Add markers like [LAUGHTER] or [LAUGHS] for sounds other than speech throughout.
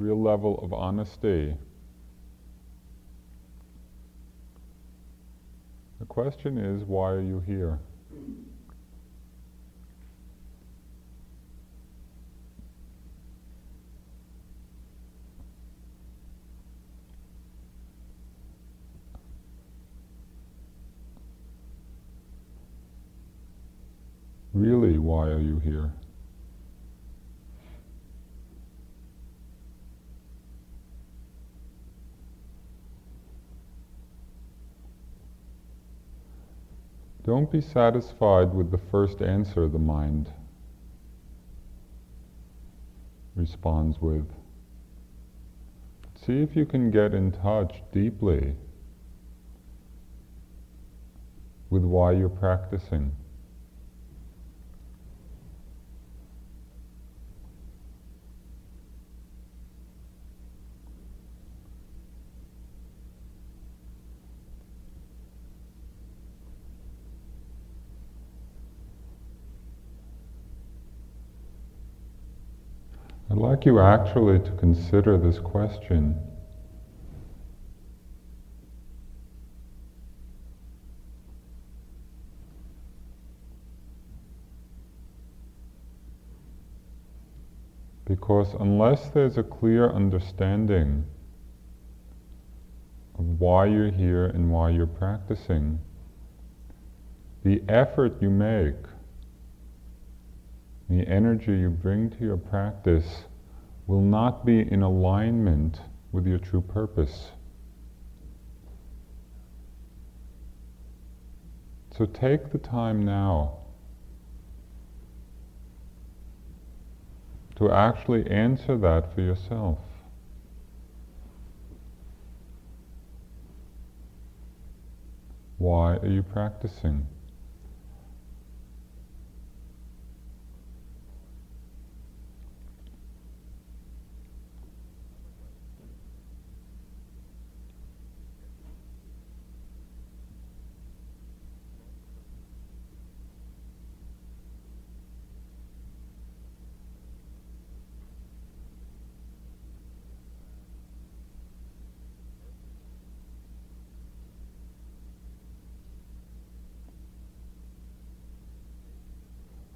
real level of honesty. The question is, why are you here? Really, why are you here? Don't be satisfied with the first answer the mind responds with. See if you can get in touch deeply with why you're practicing. I'd like you actually to consider this question. Because unless there's a clear understanding of why you're here and why you're practicing, the effort you make the energy you bring to your practice will not be in alignment with your true purpose. So take the time now to actually answer that for yourself. Why are you practicing?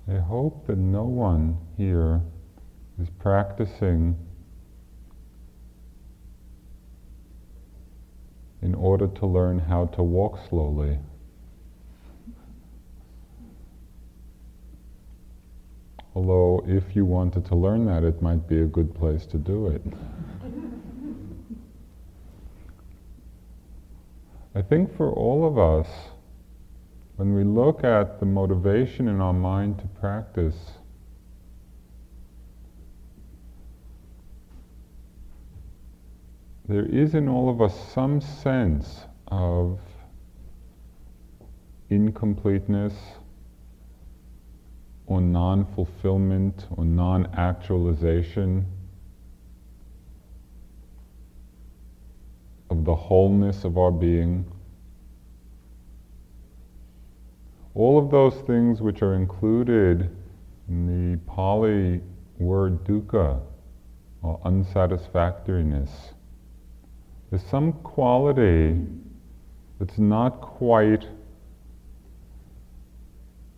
I hope that no one here is practicing in order to learn how to walk slowly. Although, if you wanted to learn that, it might be a good place to do it. [LAUGHS] I think for all of us, when we look at the motivation in our mind to practice, there is in all of us some sense of incompleteness or non fulfillment or non actualization of the wholeness of our being. All of those things which are included in the Pali word dukkha, or unsatisfactoriness, there's some quality that's not quite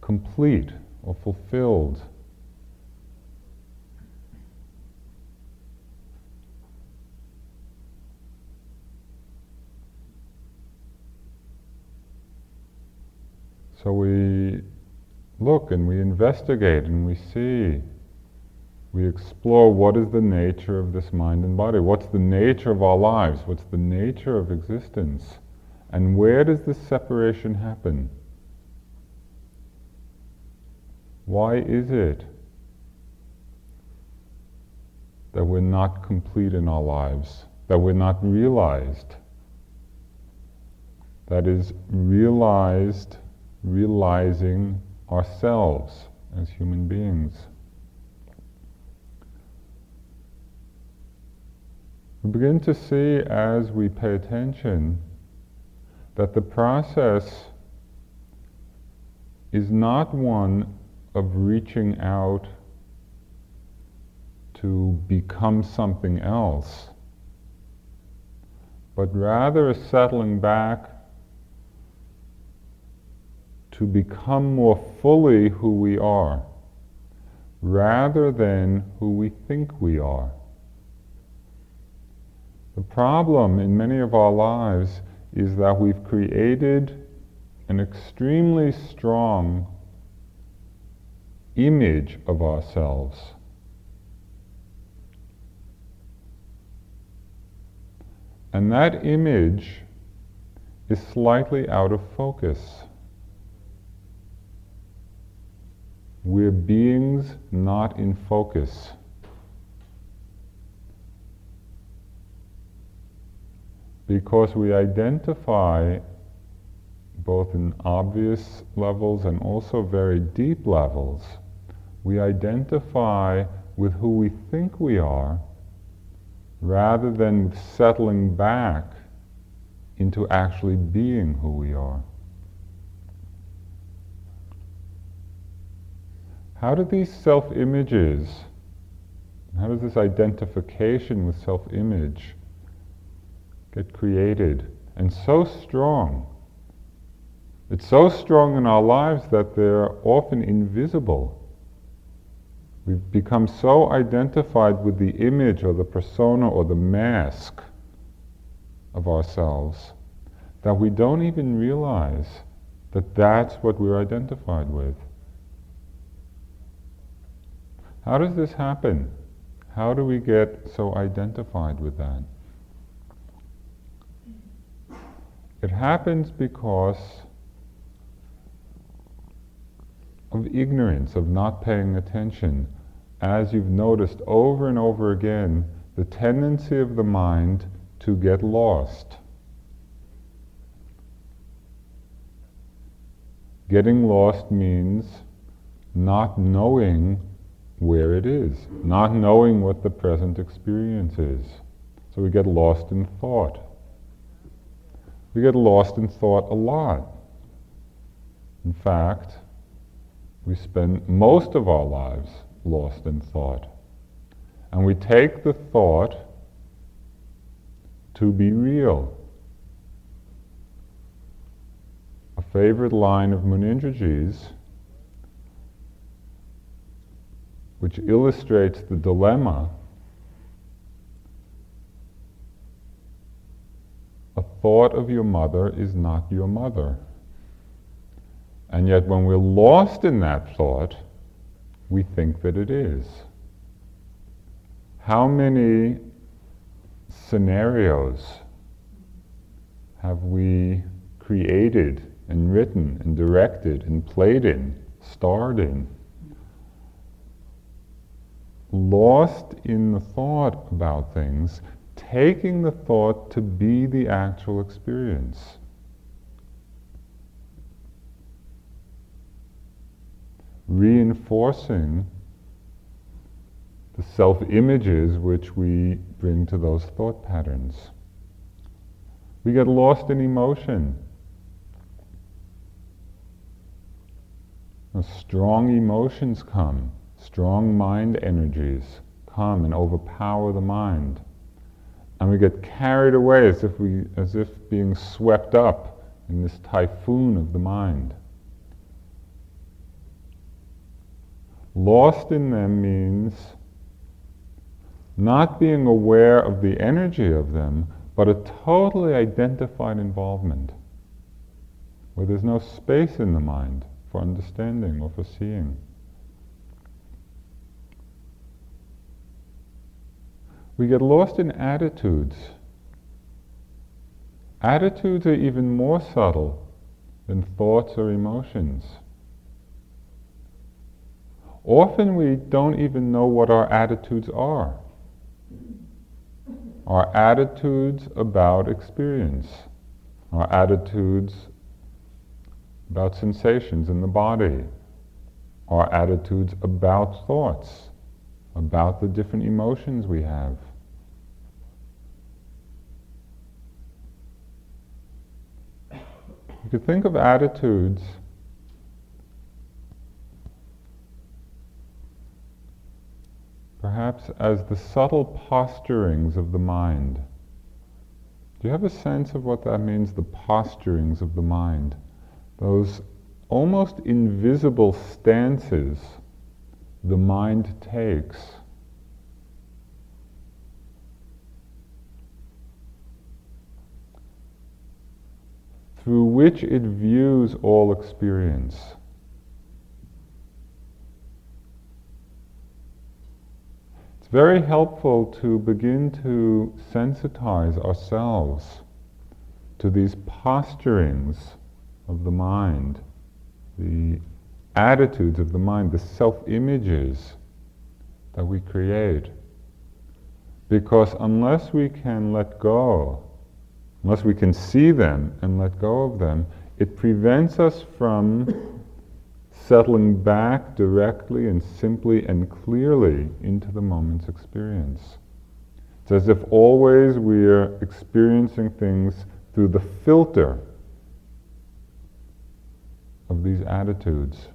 complete or fulfilled. So we look and we investigate and we see. We explore what is the nature of this mind and body. What's the nature of our lives? What's the nature of existence? And where does this separation happen? Why is it that we're not complete in our lives? That we're not realized? That is, realized realizing ourselves as human beings. We begin to see as we pay attention that the process is not one of reaching out to become something else, but rather settling back to become more fully who we are, rather than who we think we are. The problem in many of our lives is that we've created an extremely strong image of ourselves. And that image is slightly out of focus. We're beings not in focus. Because we identify both in obvious levels and also very deep levels we identify with who we think we are rather than settling back into actually being who we are. How do these self images, how does this identification with self image get created and so strong? It's so strong in our lives that they're often invisible. We've become so identified with the image or the persona or the mask of ourselves that we don't even realize that that's what we're identified with. How does this happen? How do we get so identified with that? It happens because of ignorance, of not paying attention, as you've noticed over and over again, the tendency of the mind to get lost. Getting lost means not knowing where it is, not knowing what the present experience is. So we get lost in thought. We get lost in thought a lot. In fact, we spend most of our lives lost in thought. And we take the thought to be real. A favorite line of Munindraji's, which illustrates the dilemma a thought of your mother is not your mother. And yet, when we're lost in that thought, we think that it is. How many scenarios have we created and written and directed and played in, starred in? Lost in the thought about things, taking the thought to be the actual experience. reinforcing the self images which we bring to those thought patterns. We get lost in emotion. strong emotions come, strong mind energies come and overpower the mind. And we get carried away as if, we, as if being swept up in this typhoon of the mind. Lost in them means not being aware of the energy of them, but a totally identified involvement, where there's no space in the mind for understanding or for seeing. We get lost in attitudes. Attitudes are even more subtle than thoughts or emotions. Often we don't even know what our attitudes are. Our attitudes about experience, our attitudes about sensations in the body, our attitudes about thoughts, about the different emotions we have. You could think of attitudes perhaps as the subtle posturings of the mind. Do you have a sense of what that means, the posturings of the mind? Those almost invisible stances the mind takes. Through which it views all experience. It's very helpful to begin to sensitize ourselves to these posturings of the mind, the attitudes of the mind, the self images that we create. Because unless we can let go, unless we can see them and let go of them, it prevents us from settling back directly and simply and clearly into the moment's experience. It's as if always we are experiencing things through the filter of these attitudes.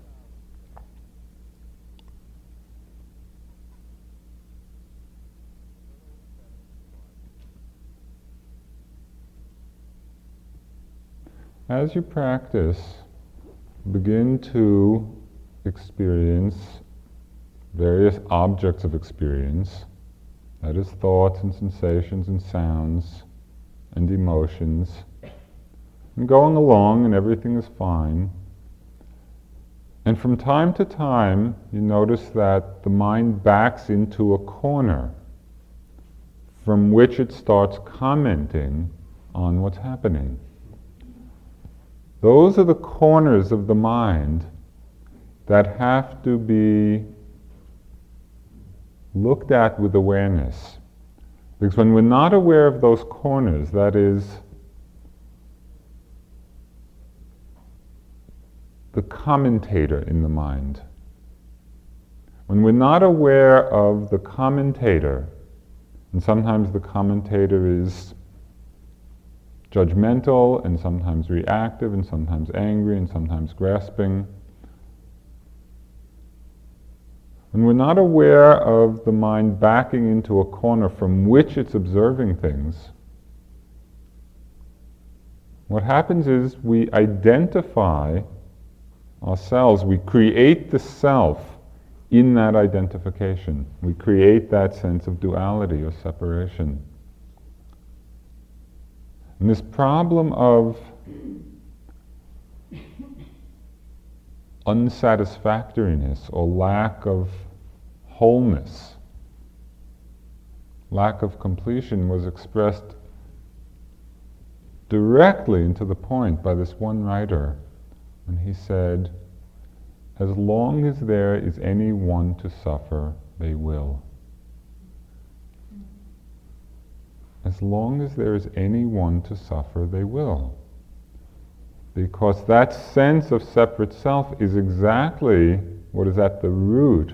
As you practice, begin to experience various objects of experience, that is, thoughts and sensations and sounds and emotions, and going along and everything is fine. And from time to time, you notice that the mind backs into a corner from which it starts commenting on what's happening. Those are the corners of the mind that have to be looked at with awareness. Because when we're not aware of those corners, that is, the commentator in the mind. When we're not aware of the commentator, and sometimes the commentator is judgmental and sometimes reactive and sometimes angry and sometimes grasping. When we're not aware of the mind backing into a corner from which it's observing things, what happens is we identify ourselves, we create the self in that identification. We create that sense of duality or separation. And this problem of unsatisfactoriness or lack of wholeness, lack of completion was expressed directly and to the point by this one writer when he said, As long as there is any one to suffer, they will. As long as there is anyone to suffer, they will. Because that sense of separate self is exactly what is at the root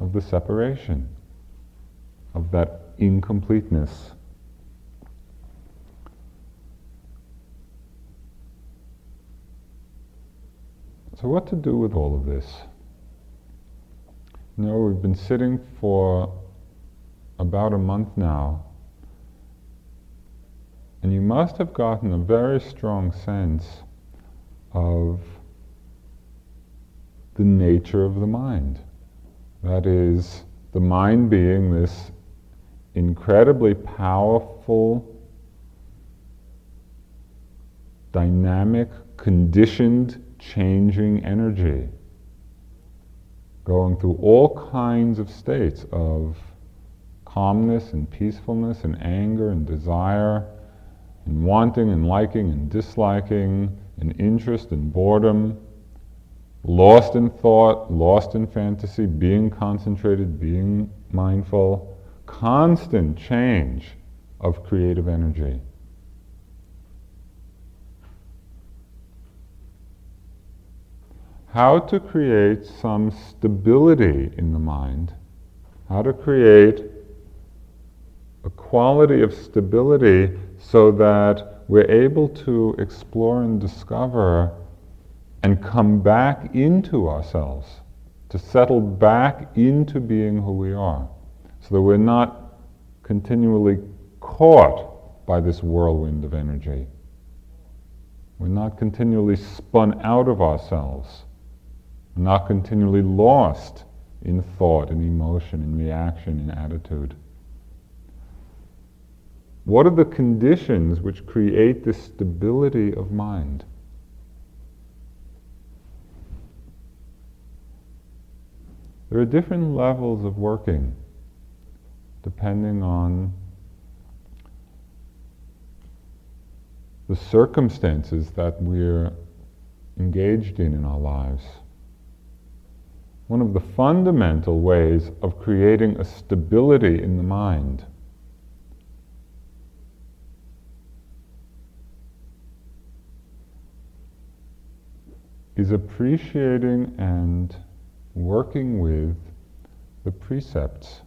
of the separation, of that incompleteness. So, what to do with all of this? You know, we've been sitting for about a month now, and you must have gotten a very strong sense of the nature of the mind. That is, the mind being this incredibly powerful, dynamic, conditioned, changing energy, going through all kinds of states of calmness and peacefulness and anger and desire and wanting and liking and disliking and interest and boredom, lost in thought, lost in fantasy, being concentrated, being mindful, constant change of creative energy. How to create some stability in the mind, how to create a quality of stability so that we're able to explore and discover and come back into ourselves, to settle back into being who we are, so that we're not continually caught by this whirlwind of energy. We're not continually spun out of ourselves, we're not continually lost in thought, in emotion, in reaction, in attitude. What are the conditions which create this stability of mind? There are different levels of working depending on the circumstances that we're engaged in in our lives. One of the fundamental ways of creating a stability in the mind is appreciating and working with the precepts.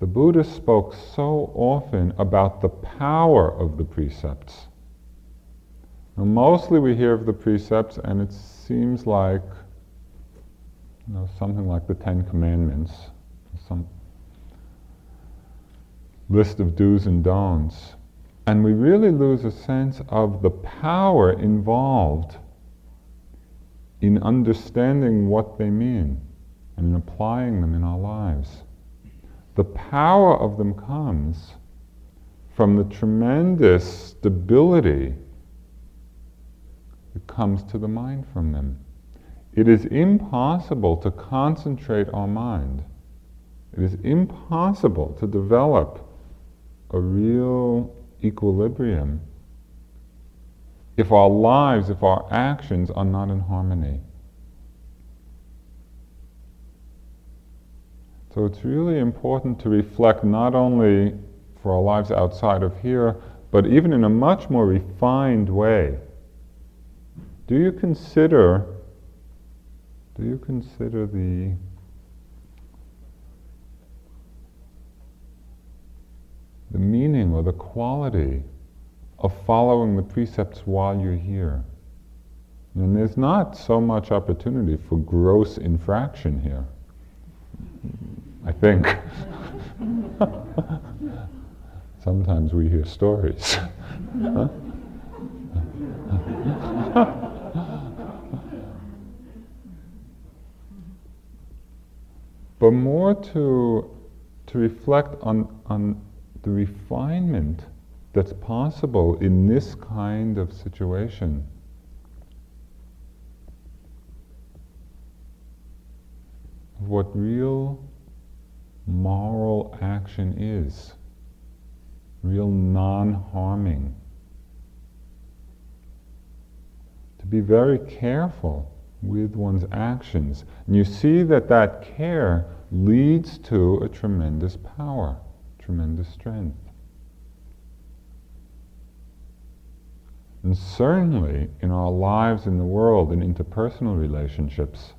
The Buddha spoke so often about the power of the precepts. Now, mostly we hear of the precepts, and it seems like you know, something like the Ten Commandments, some list of do's and don'ts. And we really lose a sense of the power involved in understanding what they mean and in applying them in our lives. The power of them comes from the tremendous stability that comes to the mind from them. It is impossible to concentrate our mind. It is impossible to develop a real equilibrium if our lives, if our actions are not in harmony. So it's really important to reflect not only for our lives outside of here, but even in a much more refined way. Do you consider do you consider the the meaning or the quality of following the precepts while you're here. And there's not so much opportunity for gross infraction here. I think. [LAUGHS] Sometimes we hear stories. [LAUGHS] but more to, to reflect on, on the refinement that's possible in this kind of situation. What real moral action is, real non harming. To be very careful with one's actions. And you see that that care leads to a tremendous power, tremendous strength. And certainly in our lives in the world and interpersonal relationships,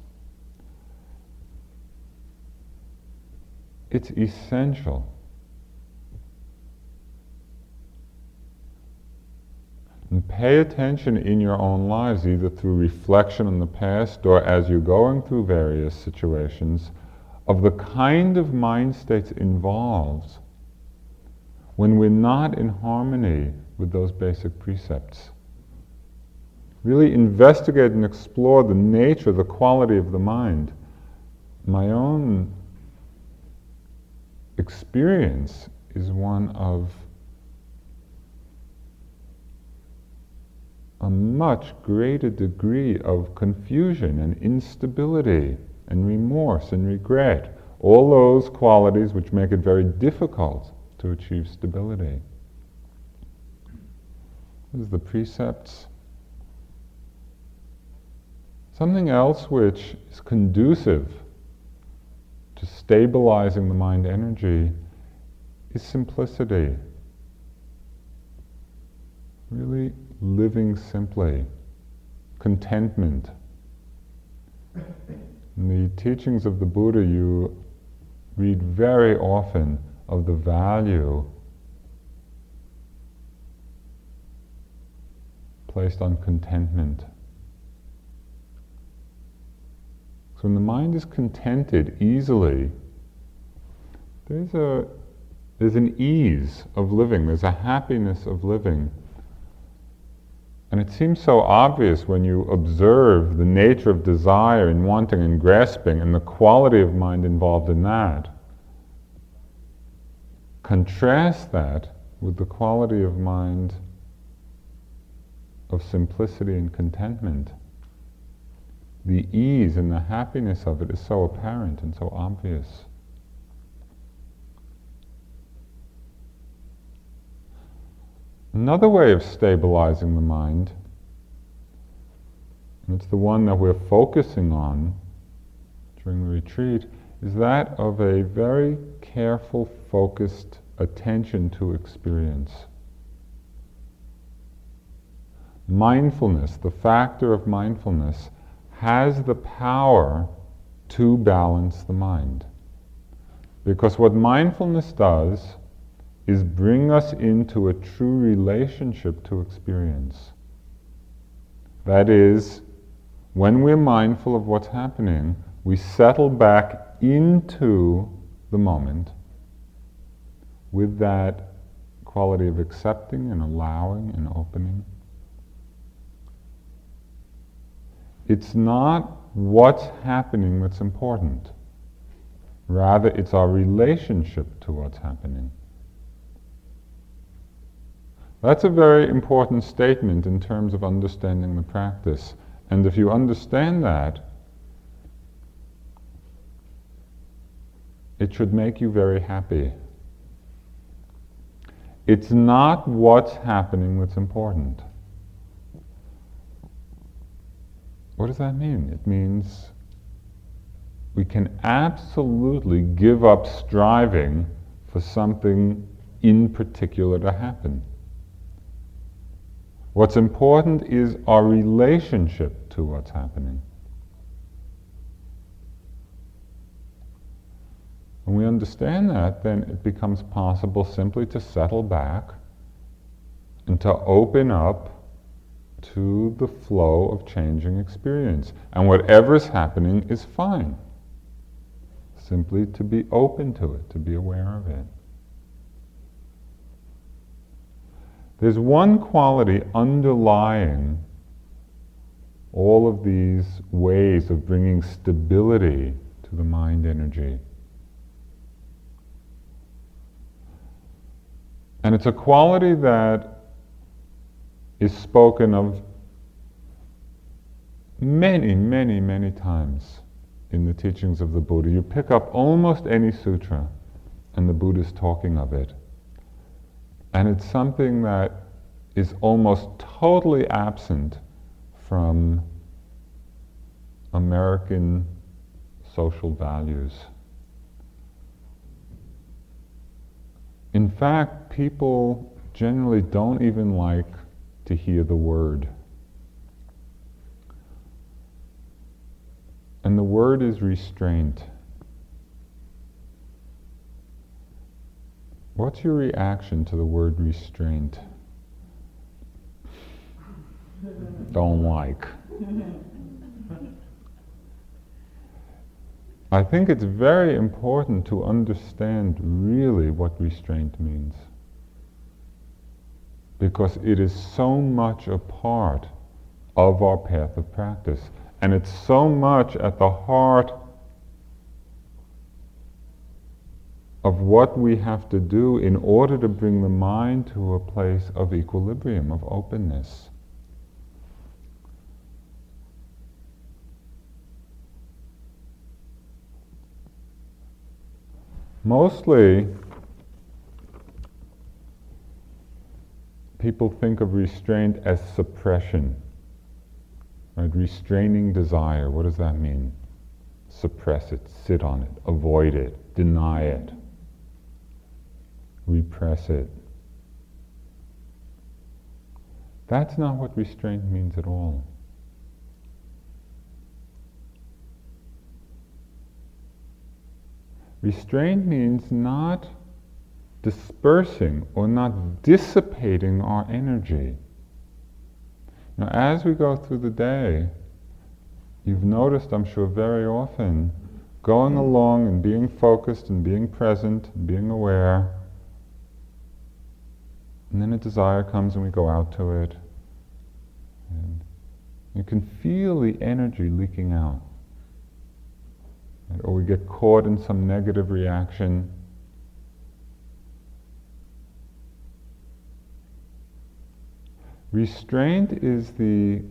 it's essential. And pay attention in your own lives, either through reflection on the past or as you're going through various situations, of the kind of mind states involved when we're not in harmony with those basic precepts. Really investigate and explore the nature, the quality of the mind. My own experience is one of a much greater degree of confusion and instability and remorse and regret. All those qualities which make it very difficult to achieve stability. This is the precepts. Something else which is conducive to stabilizing the mind energy is simplicity. Really living simply, contentment. In the teachings of the Buddha, you read very often of the value placed on contentment. So when the mind is contented easily, there's a there's an ease of living, there's a happiness of living. And it seems so obvious when you observe the nature of desire and wanting and grasping and the quality of mind involved in that. Contrast that with the quality of mind of simplicity and contentment. The ease and the happiness of it is so apparent and so obvious. Another way of stabilizing the mind, and it's the one that we're focusing on during the retreat, is that of a very careful, focused attention to experience. Mindfulness, the factor of mindfulness, has the power to balance the mind. Because what mindfulness does is bring us into a true relationship to experience. That is, when we're mindful of what's happening, we settle back into the moment with that quality of accepting and allowing and opening. It's not what's happening that's important. Rather, it's our relationship to what's happening. That's a very important statement in terms of understanding the practice. And if you understand that, it should make you very happy. It's not what's happening that's important. What does that mean? It means we can absolutely give up striving for something in particular to happen. What's important is our relationship to what's happening. When we understand that, then it becomes possible simply to settle back and to open up to the flow of changing experience. And whatever's happening is fine. Simply to be open to it, to be aware of it. There's one quality underlying all of these ways of bringing stability to the mind energy. And it's a quality that is spoken of many, many, many times in the teachings of the Buddha. You pick up almost any sutra, and the Buddha is talking of it. And it's something that is almost totally absent from American social values. In fact, people generally don't even like to hear the word. And the word is restraint. What's your reaction to the word restraint? [LAUGHS] Don't like. I think it's very important to understand really what restraint means. Because it is so much a part of our path of practice. And it's so much at the heart of what we have to do in order to bring the mind to a place of equilibrium, of openness. Mostly, people think of restraint as suppression. Right? Restraining desire, what does that mean? Suppress it, sit on it, avoid it, deny it, repress it. That's not what restraint means at all. Restraint means not dispersing or not dissipating our energy. Now, as we go through the day, you've noticed, I'm sure, very often, going along and being focused and being present and being aware. And then a desire comes and we go out to it. And you can feel the energy leaking out. Or we get caught in some negative reaction. Restraint is the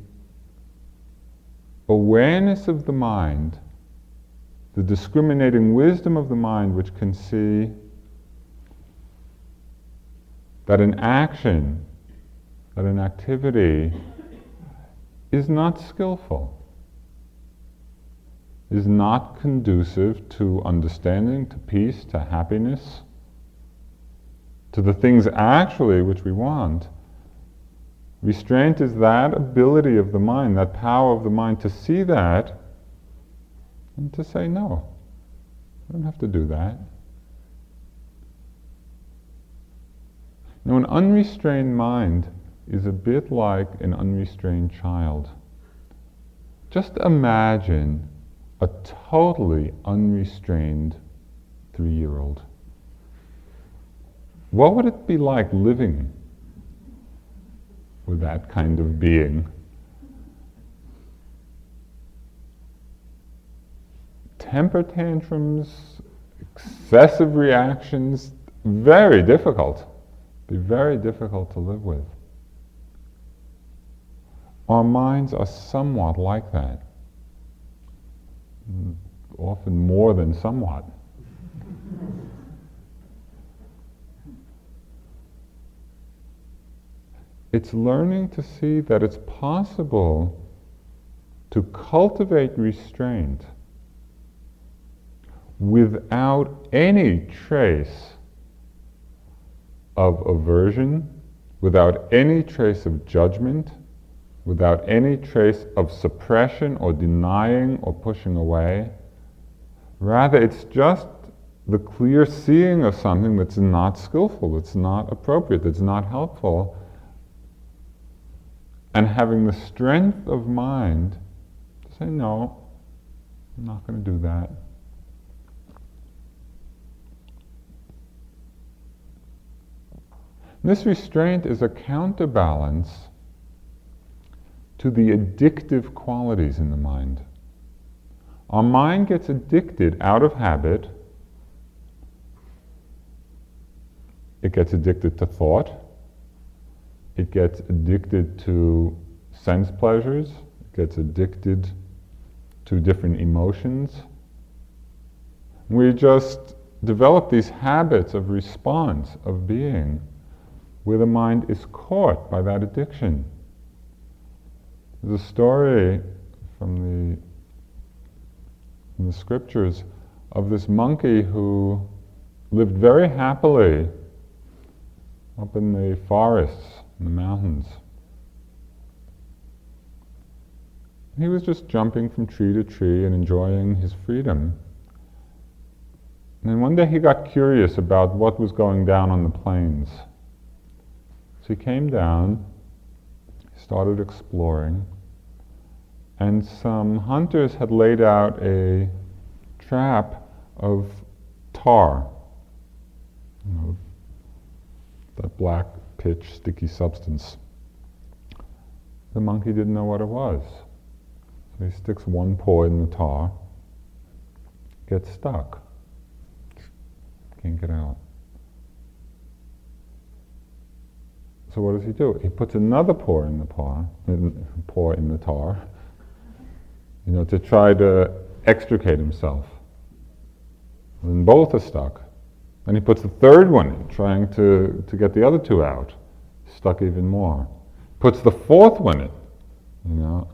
awareness of the mind, the discriminating wisdom of the mind, which can see that an action, that an activity is not skillful, is not conducive to understanding, to peace, to happiness, to the things actually which we want. Restraint is that ability of the mind, that power of the mind to see that and to say, no, I don't have to do that. Now, an unrestrained mind is a bit like an unrestrained child. Just imagine a totally unrestrained three year old. What would it be like living with that kind of being. Temper tantrums, excessive reactions, very difficult. Be very difficult to live with. Our minds are somewhat like that. Often more than somewhat. It's learning to see that it's possible to cultivate restraint without any trace of aversion, without any trace of judgment, without any trace of suppression or denying or pushing away. Rather, it's just the clear seeing of something that's not skillful, that's not appropriate, that's not helpful, and having the strength of mind to say, no, I'm not going to do that. This restraint is a counterbalance to the addictive qualities in the mind. Our mind gets addicted out of habit. It gets addicted to thought. It gets addicted to sense pleasures, it gets addicted to different emotions. We just develop these habits of response, of being, where the mind is caught by that addiction. There's a story from the, from the scriptures of this monkey who lived very happily up in the forests in the mountains. He was just jumping from tree to tree and enjoying his freedom. And then one day he got curious about what was going down on the plains. So he came down, started exploring, and some hunters had laid out a trap of tar, you know, that black pitch, sticky substance. The monkey didn't know what it was. So he sticks one paw in the tar, gets stuck, can't get out. So what does he do? He puts another paw in the paw, in, paw in the tar, you know, to try to extricate himself. And both are stuck. And he puts the third one in, trying to, to get the other two out. Stuck even more. Puts the fourth one in, you know.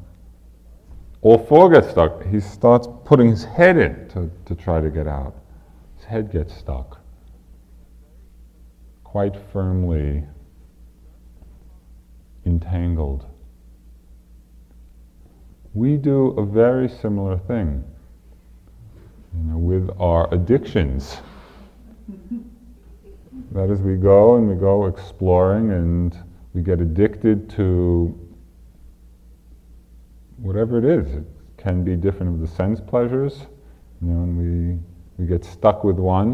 All four get stuck. He starts putting his head in to, to try to get out. His head gets stuck. Quite firmly entangled. We do a very similar thing you know, with our addictions. [LAUGHS] That is, we go and we go exploring and we get addicted to whatever it is. It can be different of the sense pleasures. You know, and we, we get stuck with one,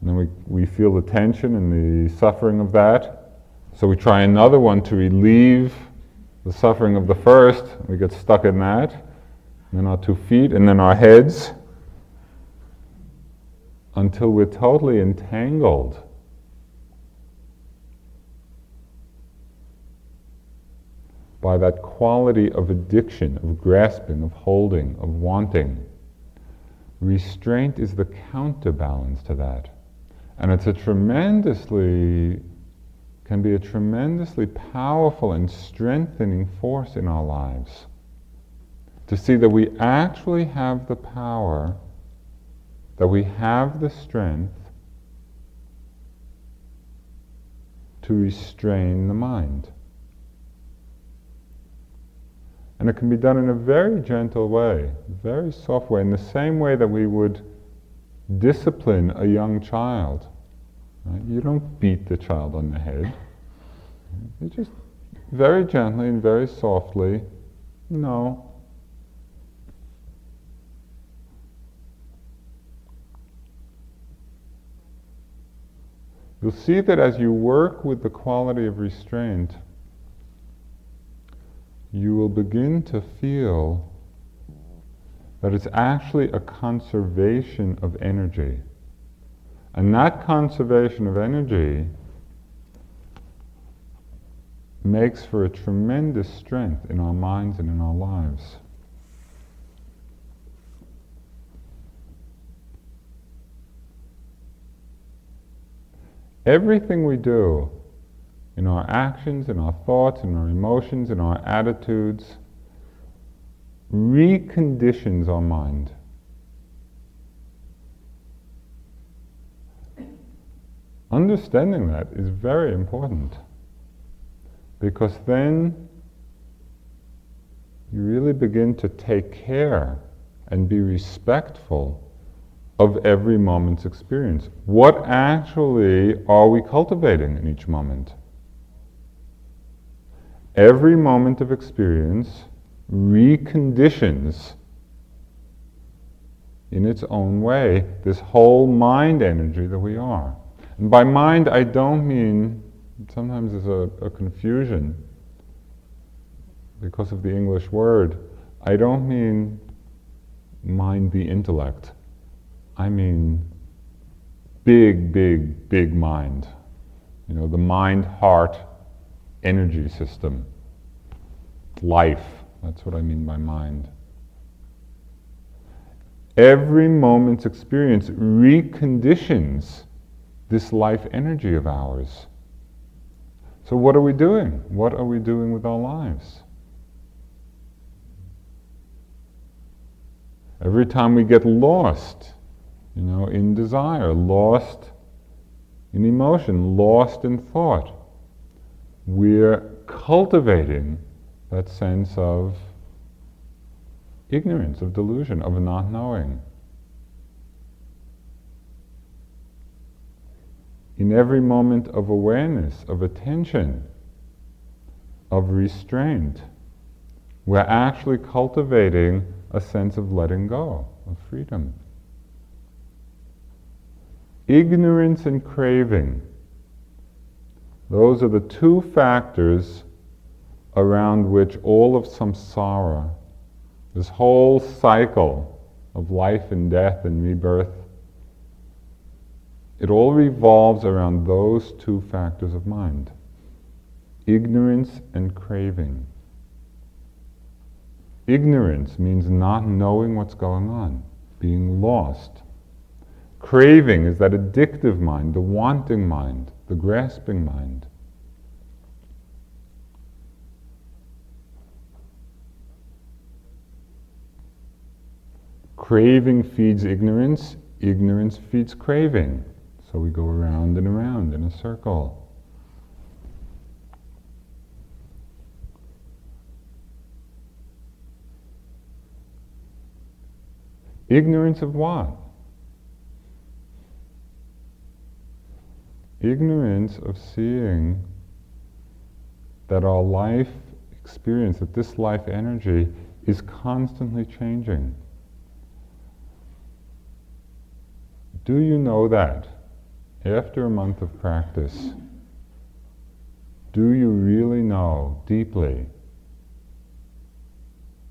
and then we, we feel the tension and the suffering of that. So we try another one to relieve the suffering of the first. We get stuck in that. And then our two feet, and then our heads, until we're totally entangled by that quality of addiction, of grasping, of holding, of wanting. Restraint is the counterbalance to that. And it's a tremendously, can be a tremendously powerful and strengthening force in our lives. To see that we actually have the power, that we have the strength to restrain the mind. And it can be done in a very gentle way, very soft way, in the same way that we would discipline a young child. Right? You don't beat the child on the head. You just very gently and very softly, no. You'll see that as you work with the quality of restraint, you will begin to feel that it's actually a conservation of energy. And that conservation of energy makes for a tremendous strength in our minds and in our lives. Everything we do in our actions, in our thoughts, in our emotions, in our attitudes, reconditions our mind. Understanding that is very important because then you really begin to take care and be respectful of every moment's experience. What actually are we cultivating in each moment? every moment of experience reconditions in its own way this whole mind energy that we are. And by mind, I don't mean, sometimes there's a, a confusion because of the English word. I don't mean mind the intellect. I mean big, big, big mind. You know, the mind heart energy system, life. That's what I mean by mind. Every moment's experience reconditions this life energy of ours. So, what are we doing? What are we doing with our lives? Every time we get lost, you know, in desire, lost in emotion, lost in thought, we're cultivating that sense of ignorance, of delusion, of not knowing. In every moment of awareness, of attention, of restraint, we're actually cultivating a sense of letting go, of freedom. Ignorance and craving those are the two factors around which all of samsara, this whole cycle of life and death and rebirth, it all revolves around those two factors of mind ignorance and craving. Ignorance means not knowing what's going on, being lost. Craving is that addictive mind, the wanting mind the grasping mind. Craving feeds ignorance, ignorance feeds craving. So we go around and around in a circle. Ignorance of what? Ignorance of seeing that our life experience, that this life energy is constantly changing. Do you know that after a month of practice? Do you really know deeply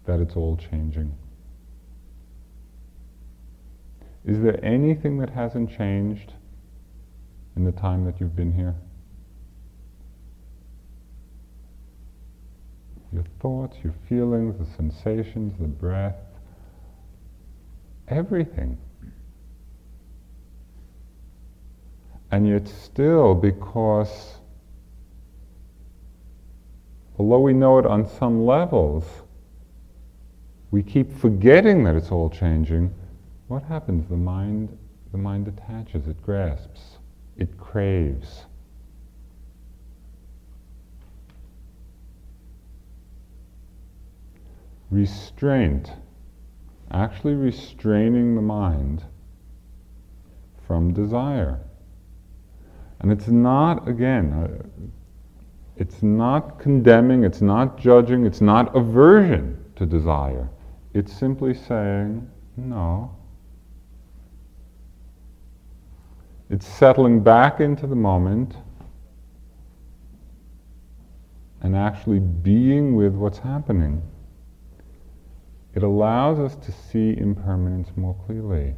that it's all changing? Is there anything that hasn't changed in the time that you've been here? Your thoughts, your feelings, the sensations, the breath, everything. And yet, still, because although we know it on some levels, we keep forgetting that it's all changing. What happens? The mind, the mind attaches, it grasps, it craves. Restraint, actually restraining the mind from desire. And it's not, again, uh, it's not condemning, it's not judging, it's not aversion to desire. It's simply saying, no. It's settling back into the moment and actually being with what's happening. It allows us to see impermanence more clearly.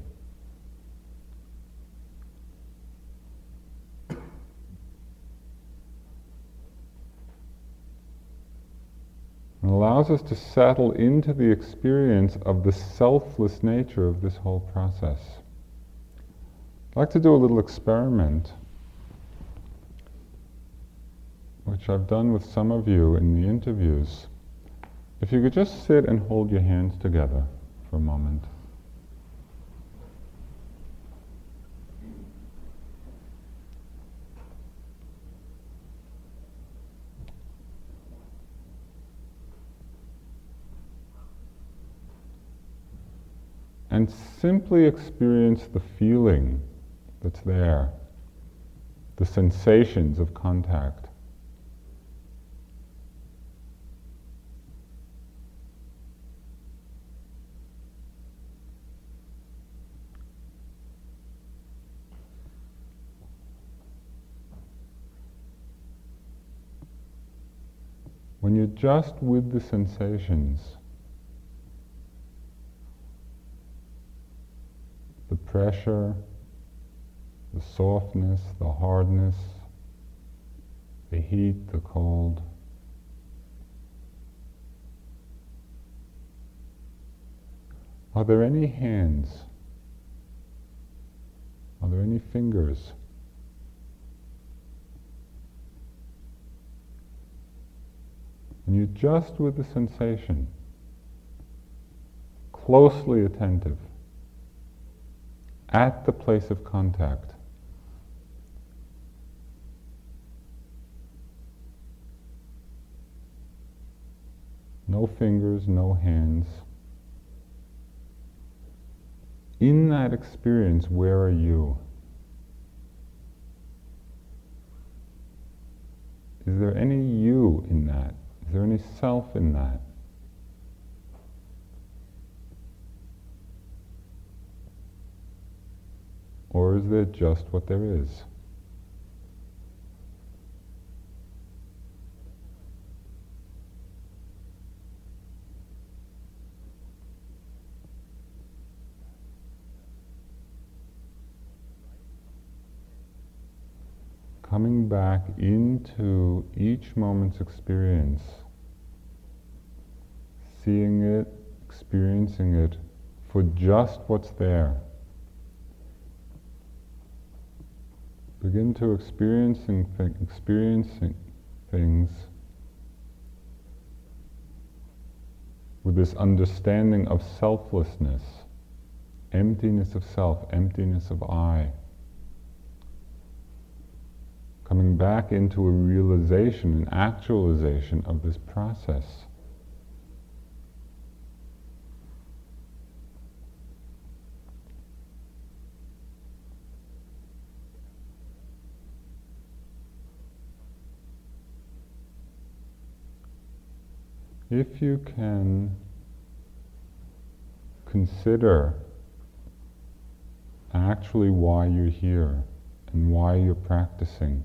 and allows us to settle into the experience of the selfless nature of this whole process. I'd like to do a little experiment, which I've done with some of you in the interviews. If you could just sit and hold your hands together for a moment. and simply experience the feeling that's there, the sensations of contact. When you're just with the sensations, the pressure, the softness, the hardness, the heat, the cold. Are there any hands? Are there any fingers? And you're just with the sensation, closely attentive at the place of contact. No fingers, no hands. In that experience, where are you? Is there any you in that? Is there any self in that? Or is there just what there is? Coming back into each moment's experience, seeing it, experiencing it for just what's there. begin to experiencing th- experiencing things with this understanding of selflessness, emptiness of self, emptiness of I, coming back into a realization, an actualization of this process. If you can consider actually why you're here and why you're practicing.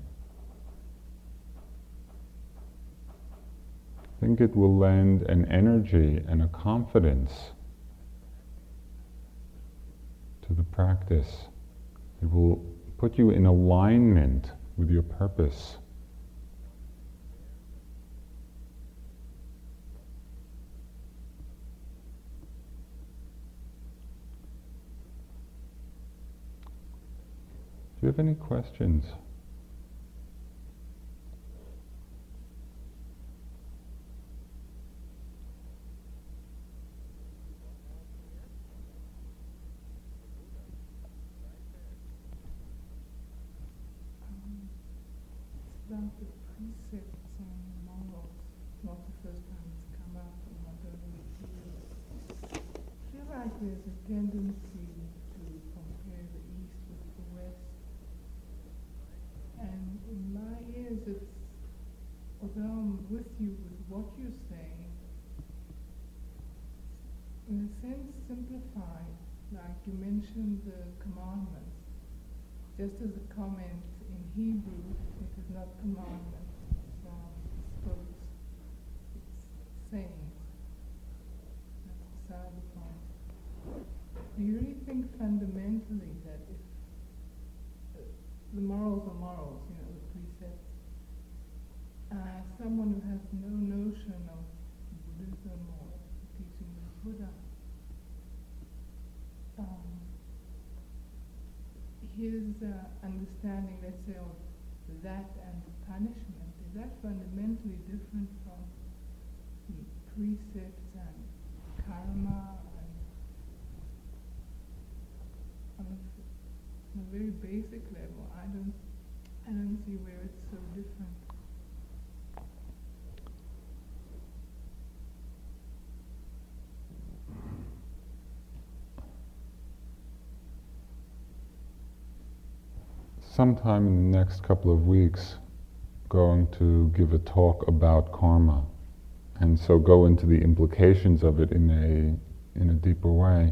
Think it will lend an energy and a confidence to the practice. It will put you in alignment with your purpose. Do you have any questions? about the precepts and morals. Not the first time it's come up in my I feel like there's a tendency to compare the East with the West. And in my ears, it's, although I'm with you with what you're saying, in a simplified, like you mentioned the commandments, just as a comment in Hebrew, it is not commandment, it's um, it's sayings. That's beside the point. Do you really think fundamentally that if uh, the morals are morals, you know, the precepts, uh, someone who has no notion of Buddhism or the teachings of Buddha, um, uh, understanding, let's say, of that and the punishment, is that fundamentally different from the precepts and karma and on a, on a very basic level, I don't, I don't see where it's so different. Sometime in the next couple of weeks going to give a talk about karma and so go into the implications of it in a in a deeper way.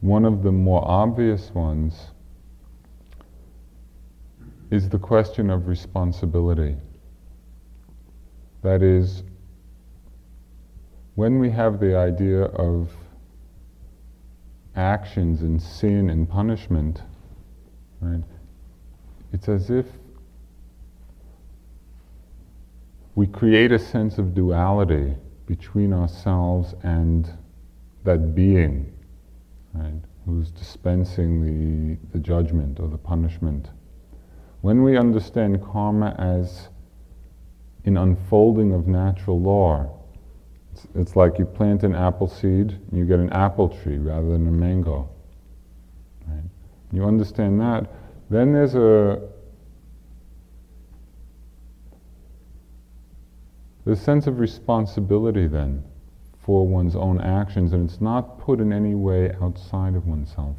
One of the more obvious ones is the question of responsibility. That is, when we have the idea of actions and sin and punishment, right, it's as if we create a sense of duality between ourselves and that being, right, who's dispensing the, the judgment or the punishment. When we understand karma as an unfolding of natural law, it's, it's like you plant an apple seed and you get an apple tree rather than a mango. Right? You understand that, then there's a a sense of responsibility then for one's own actions, and it's not put in any way outside of oneself.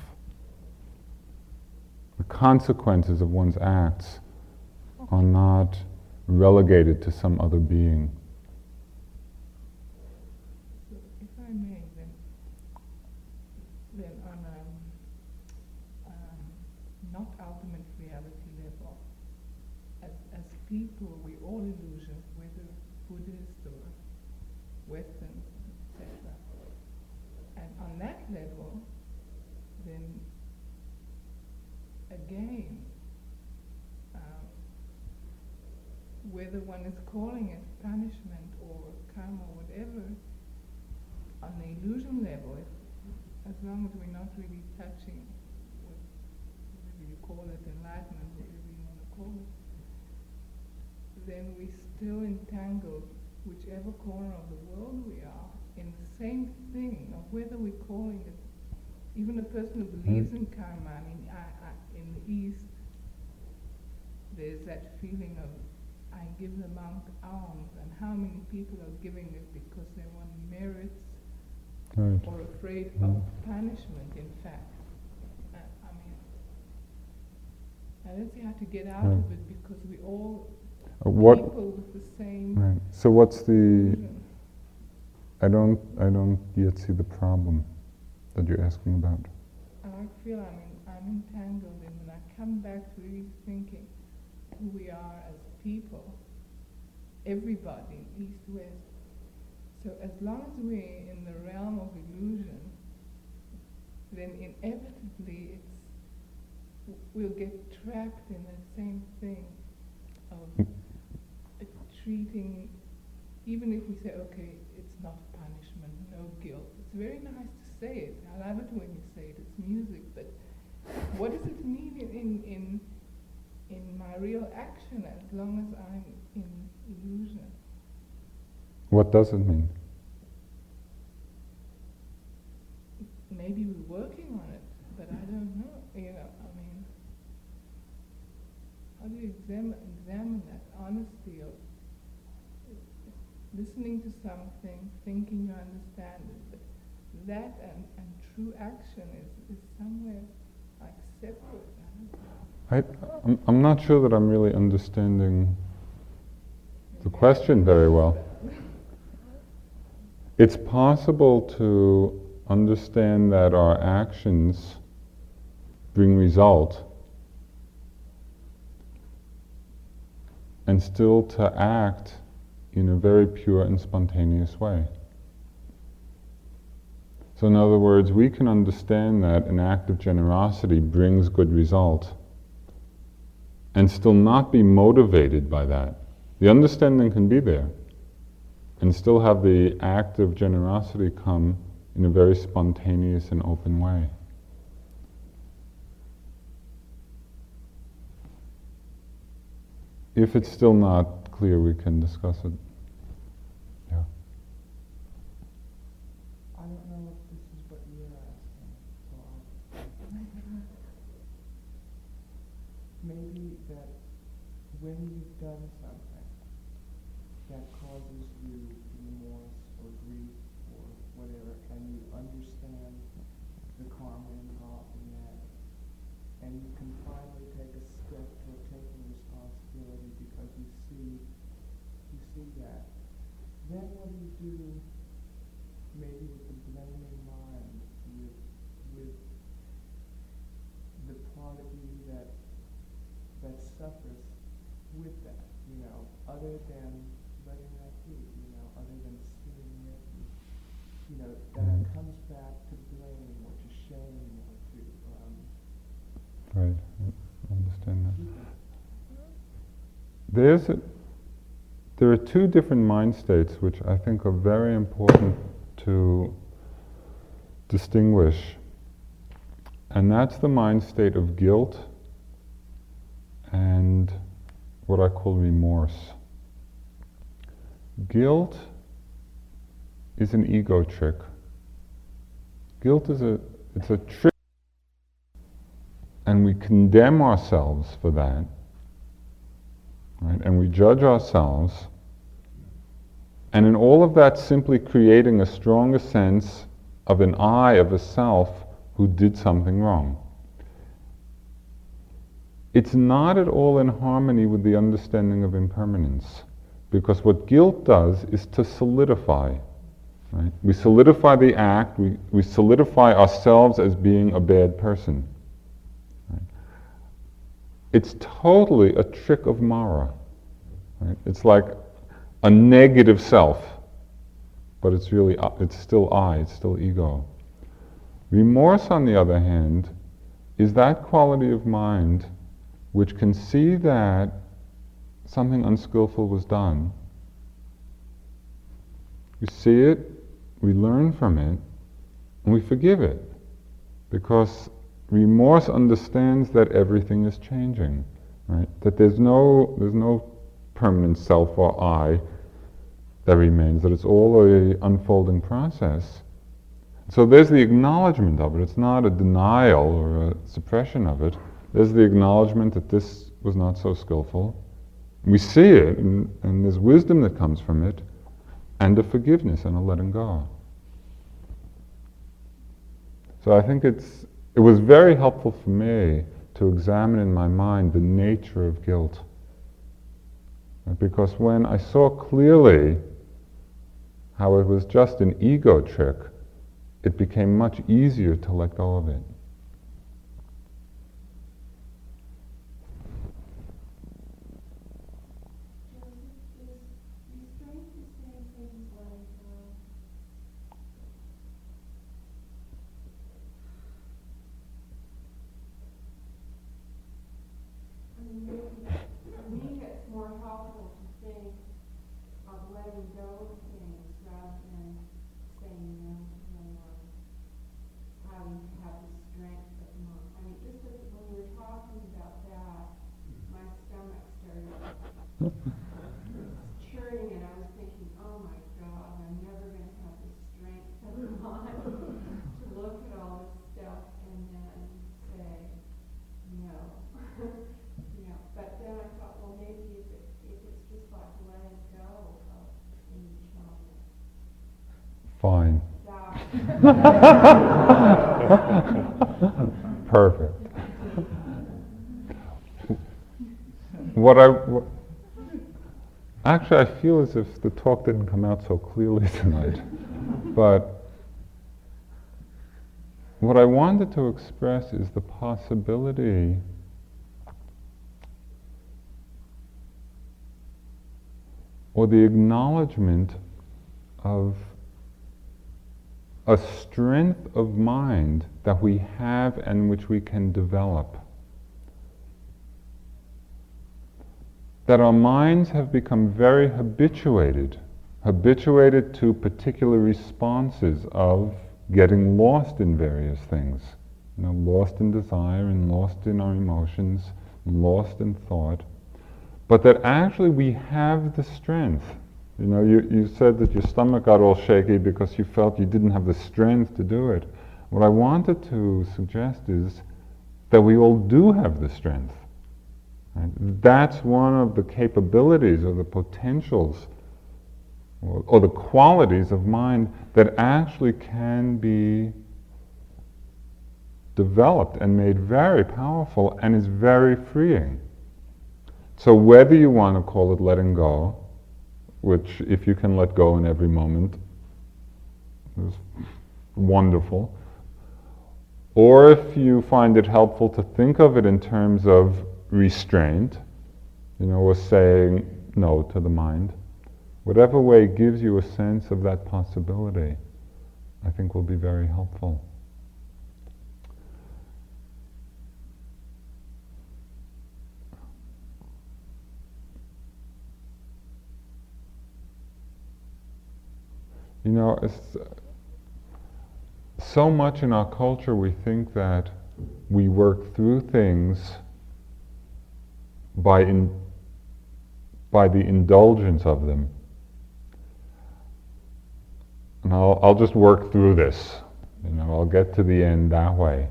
The consequences of one's acts are not relegated to some other being. people, we all illusion, whether Buddhist or Western, etc. And on that level, then again, um, whether one is calling it punishment or karma or whatever, on the illusion level, if, as long as we're not really touching what, whatever you call it, enlightenment, whatever you want to call it, then we still entangled, whichever corner of the world we are, in the same thing of whether we're calling it, even a person who believes mm. in karma, I mean, I, I, in the East, there's that feeling of, I give the monk alms, and how many people are giving it because they want merits right. or afraid mm. of punishment, in fact. I, I mean, I don't see how to get out right. of it because we all are what? Right. So what's the? I don't. I don't yet see the problem. that you're asking about? I feel I'm, in, I'm entangled in when I come back to really thinking who we are as people, everybody, East, West. So as long as we're in the realm of illusion, then inevitably it's we'll get trapped in that same thing of hmm. treating, even if we say, okay, it's not punishment, no guilt. It's very nice to say it. I love it when you say it. It's music, but what does it mean in in in my real action as long as I'm in illusion? What does it mean? Maybe we're working on it, but I don't know. You know, I mean, how do you examine examine that honesty of listening to something, thinking you understand it, but that and, and true action is, is somewhere like separate. I, I'm, I'm not sure that I'm really understanding the question very well. It's possible to understand that our actions bring result and still to act in a very pure and spontaneous way. So, in other words, we can understand that an act of generosity brings good result and still not be motivated by that. The understanding can be there and still have the act of generosity come in a very spontaneous and open way. If it's still not clear, we can discuss it. other than letting that be, you know, other than seeing it, and, you know, then it mm-hmm. comes back to blame or to shame or to. Um, right, I understand that. There's a, there are two different mind states which I think are very important to distinguish. And that's the mind state of guilt and what I call remorse. Guilt is an ego trick. Guilt is a it's a trick and we condemn ourselves for that. Right? And we judge ourselves. And in all of that simply creating a stronger sense of an I, of a self who did something wrong. It's not at all in harmony with the understanding of impermanence. Because what guilt does is to solidify. Right? We solidify the act, we, we solidify ourselves as being a bad person. It's totally a trick of Mara. Right? It's like a negative self, but it's really, uh, it's still I, it's still ego. Remorse, on the other hand, is that quality of mind which can see that something unskillful was done, we see it, we learn from it, and we forgive it. Because remorse understands that everything is changing, right? That there's no, there's no permanent self or I that remains, that it's all a unfolding process. So there's the acknowledgement of it. It's not a denial or a suppression of it. There's the acknowledgement that this was not so skillful. We see it, and, and there's wisdom that comes from it, and a forgiveness and a letting go. So I think it's, it was very helpful for me to examine in my mind the nature of guilt. Because when I saw clearly how it was just an ego trick, it became much easier to let go of it. churning, and I was thinking, oh my God, I'm never going to have the strength of mind to look at all this stuff and then say no. you know, but then I thought, well, maybe if, it, if it's just like letting go of each moment. Fine. Perfect. What I what, actually I feel as if the talk didn't come out so clearly [LAUGHS] tonight, but what I wanted to express is the possibility or the acknowledgement of a strength of mind that we have and which we can develop. That our minds have become very habituated, habituated to particular responses of getting lost in various things. You know, lost in desire and lost in our emotions, lost in thought. But that actually we have the strength. You know, you, you said that your stomach got all shaky because you felt you didn't have the strength to do it. What I wanted to suggest is that we all do have the strength. That's one of the capabilities or the potentials or, or the qualities of mind that actually can be developed and made very powerful and is very freeing. So whether you want to call it letting go, which if you can let go in every moment is wonderful, or if you find it helpful to think of it in terms of restraint, you know, or saying no to the mind. Whatever way gives you a sense of that possibility, I think will be very helpful. You know, it's so much in our culture we think that we work through things by, in, by the indulgence of them. And I'll, I'll just work through this. You know, I'll get to the end that way.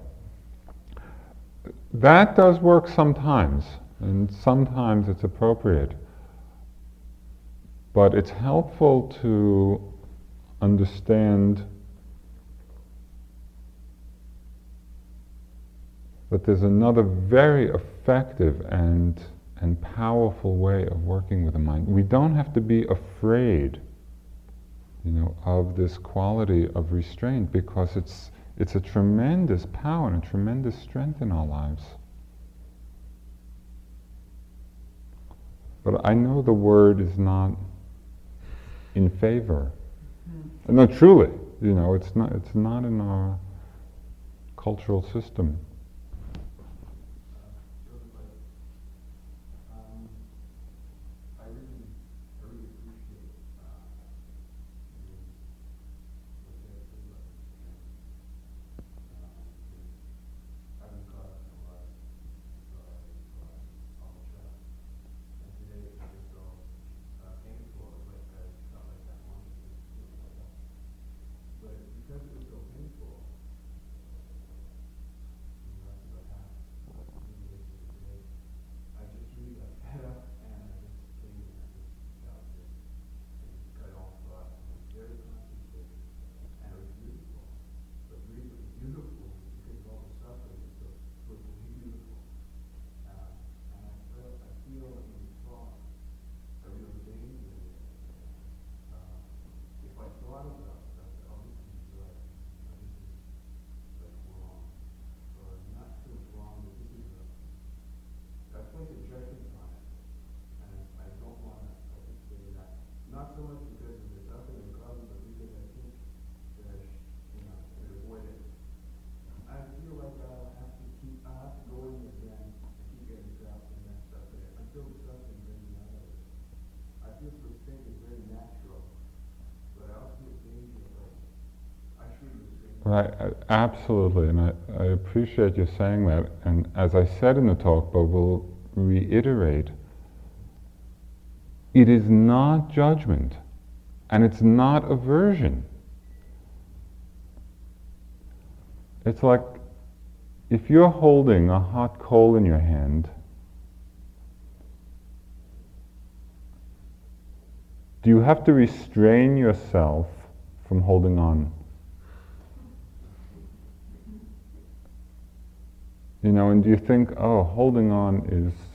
That does work sometimes, and sometimes it's appropriate. But it's helpful to understand that there's another very effective and and powerful way of working with the mind. We don't have to be afraid, you know, of this quality of restraint because it's it's a tremendous power and a tremendous strength in our lives. But I know the word is not in favor. Mm-hmm. No, truly, you know, it's not it's not in our cultural system. affluent because of the dumping and problems of using that heat that, you know, to avoid it. I feel like I'll have to keep, I'll have to go in again and keep getting droughts and that stuff there until the stuff is really out of it. I feel this thing is very natural, but I also feel dangerous. I should have Right, uh, absolutely, and I, I appreciate you saying that. And as I said in the talk, but we'll reiterate, it is not judgment, and it's not aversion. It's like if you're holding a hot coal in your hand, do you have to restrain yourself from holding on? You know, and do you think, oh, holding on is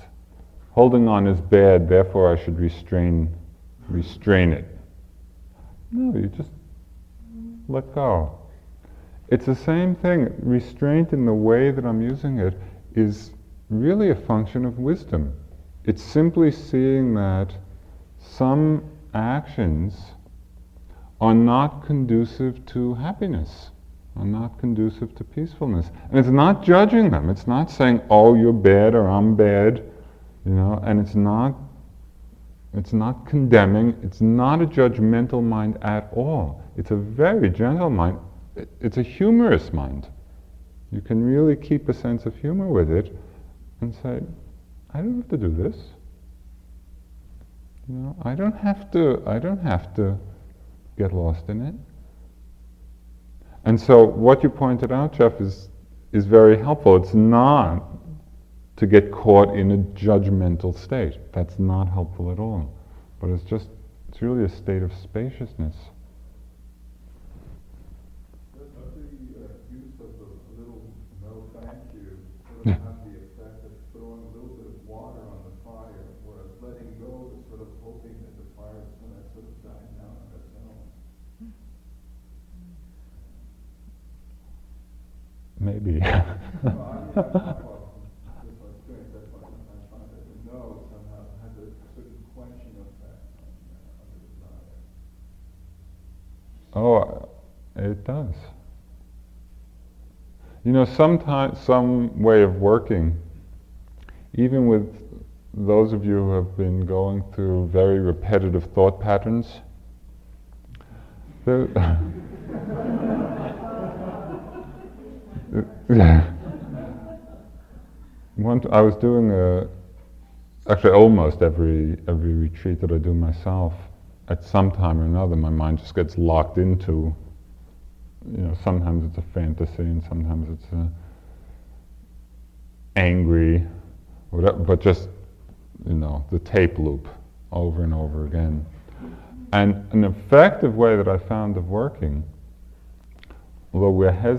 holding on is bad, therefore I should restrain restrain it? No, you just let go. It's the same thing. Restraint in the way that I'm using it is really a function of wisdom. It's simply seeing that some actions are not conducive to happiness are not conducive to peacefulness. And it's not judging them. It's not saying, oh, you're bad or I'm bad, you know, and it's not it's not condemning, it's not a judgmental mind at all. It's a very gentle mind. It's a humorous mind. You can really keep a sense of humor with it and say, I don't have to do this. You know, I don't have to I don't have to get lost in it. And so what you pointed out, Jeff, is, is very helpful. It's not to get caught in a judgmental state. That's not helpful at all. But it's just, it's really a state of spaciousness. maybe. [LAUGHS] [LAUGHS] Oh, it does. You know, sometimes some way of working, even with those of you who have been going through very repetitive thought patterns, [LAUGHS] One, I was doing a, actually almost every every retreat that I do myself. At some time or another, my mind just gets locked into. You know, sometimes it's a fantasy, and sometimes it's a angry, whatever, but just you know the tape loop over and over again. And an effective way that I found of working, although we're hesitant